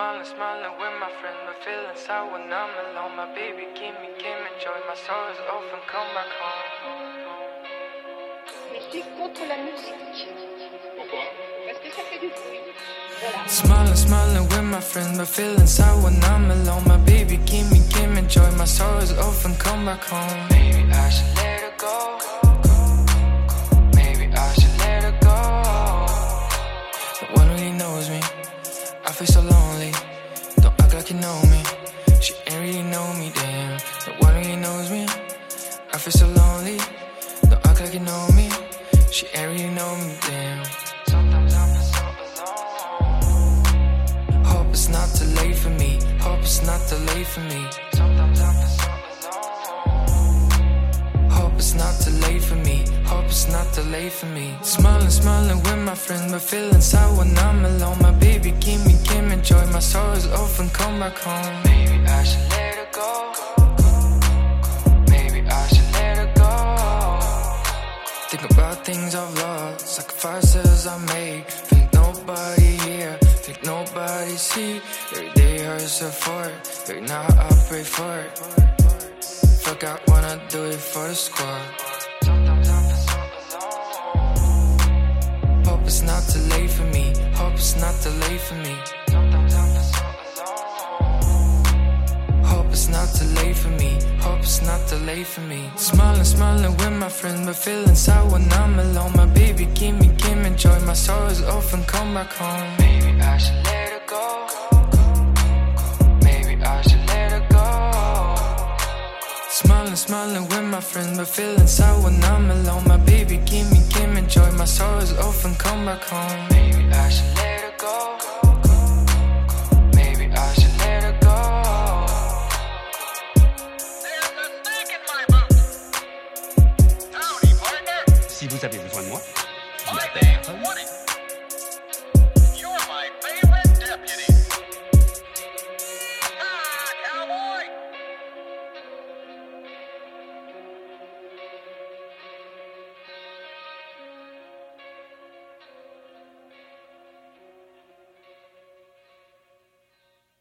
smiling, smiling with my friends, but feeling sour when I'm alone. My baby, give me, give me joy. My soul is often come back home. Je suis contre la musique. Pourquoi Parce que ça fait du bruit. Voilà. Smiling, smiling with my friends, but feeling sour when I'm alone. My baby, give me, give me joy. My soul is often come back home. Maybe I should let her go. Maybe I should let her go. No one really knows me. I feel so lonely. Like you know me. She ain't really know me, damn. No one really knows me. I feel so lonely. Don't act like you know me. She ain't really know me, damn. Sometimes I feel so alone. Hope it's not too late for me. Hope it's not too late for me. Sometimes I feel so alone. Hope it's not too late for me. It's not too late for me. Smiling, smiling with my friends, but feeling sad when I'm alone. My baby, give me, give me joy. My is often come back home. Maybe I should let her go. Maybe I should let her go. Think about things I've lost, sacrifices I made. Think nobody here, think nobody see. Every day hurts so for it, every night I pray for it. Fuck, I wanna do it for the squad. Not too late for me. Hope it's not too late for me. Hope it's not too late for me. Hope it's not too late for me. Smiling, smiling with my friends, but feeling sad when I'm alone. My baby, give me, give me joy. My is often come back home. Maybe I should let her go. Maybe I should let her go. Smiling, smiling with my friends, but feeling sad when I'm alone. My baby, back home. Maybe I should let her go. Maybe I should let her go. Si vous avez besoin de moi,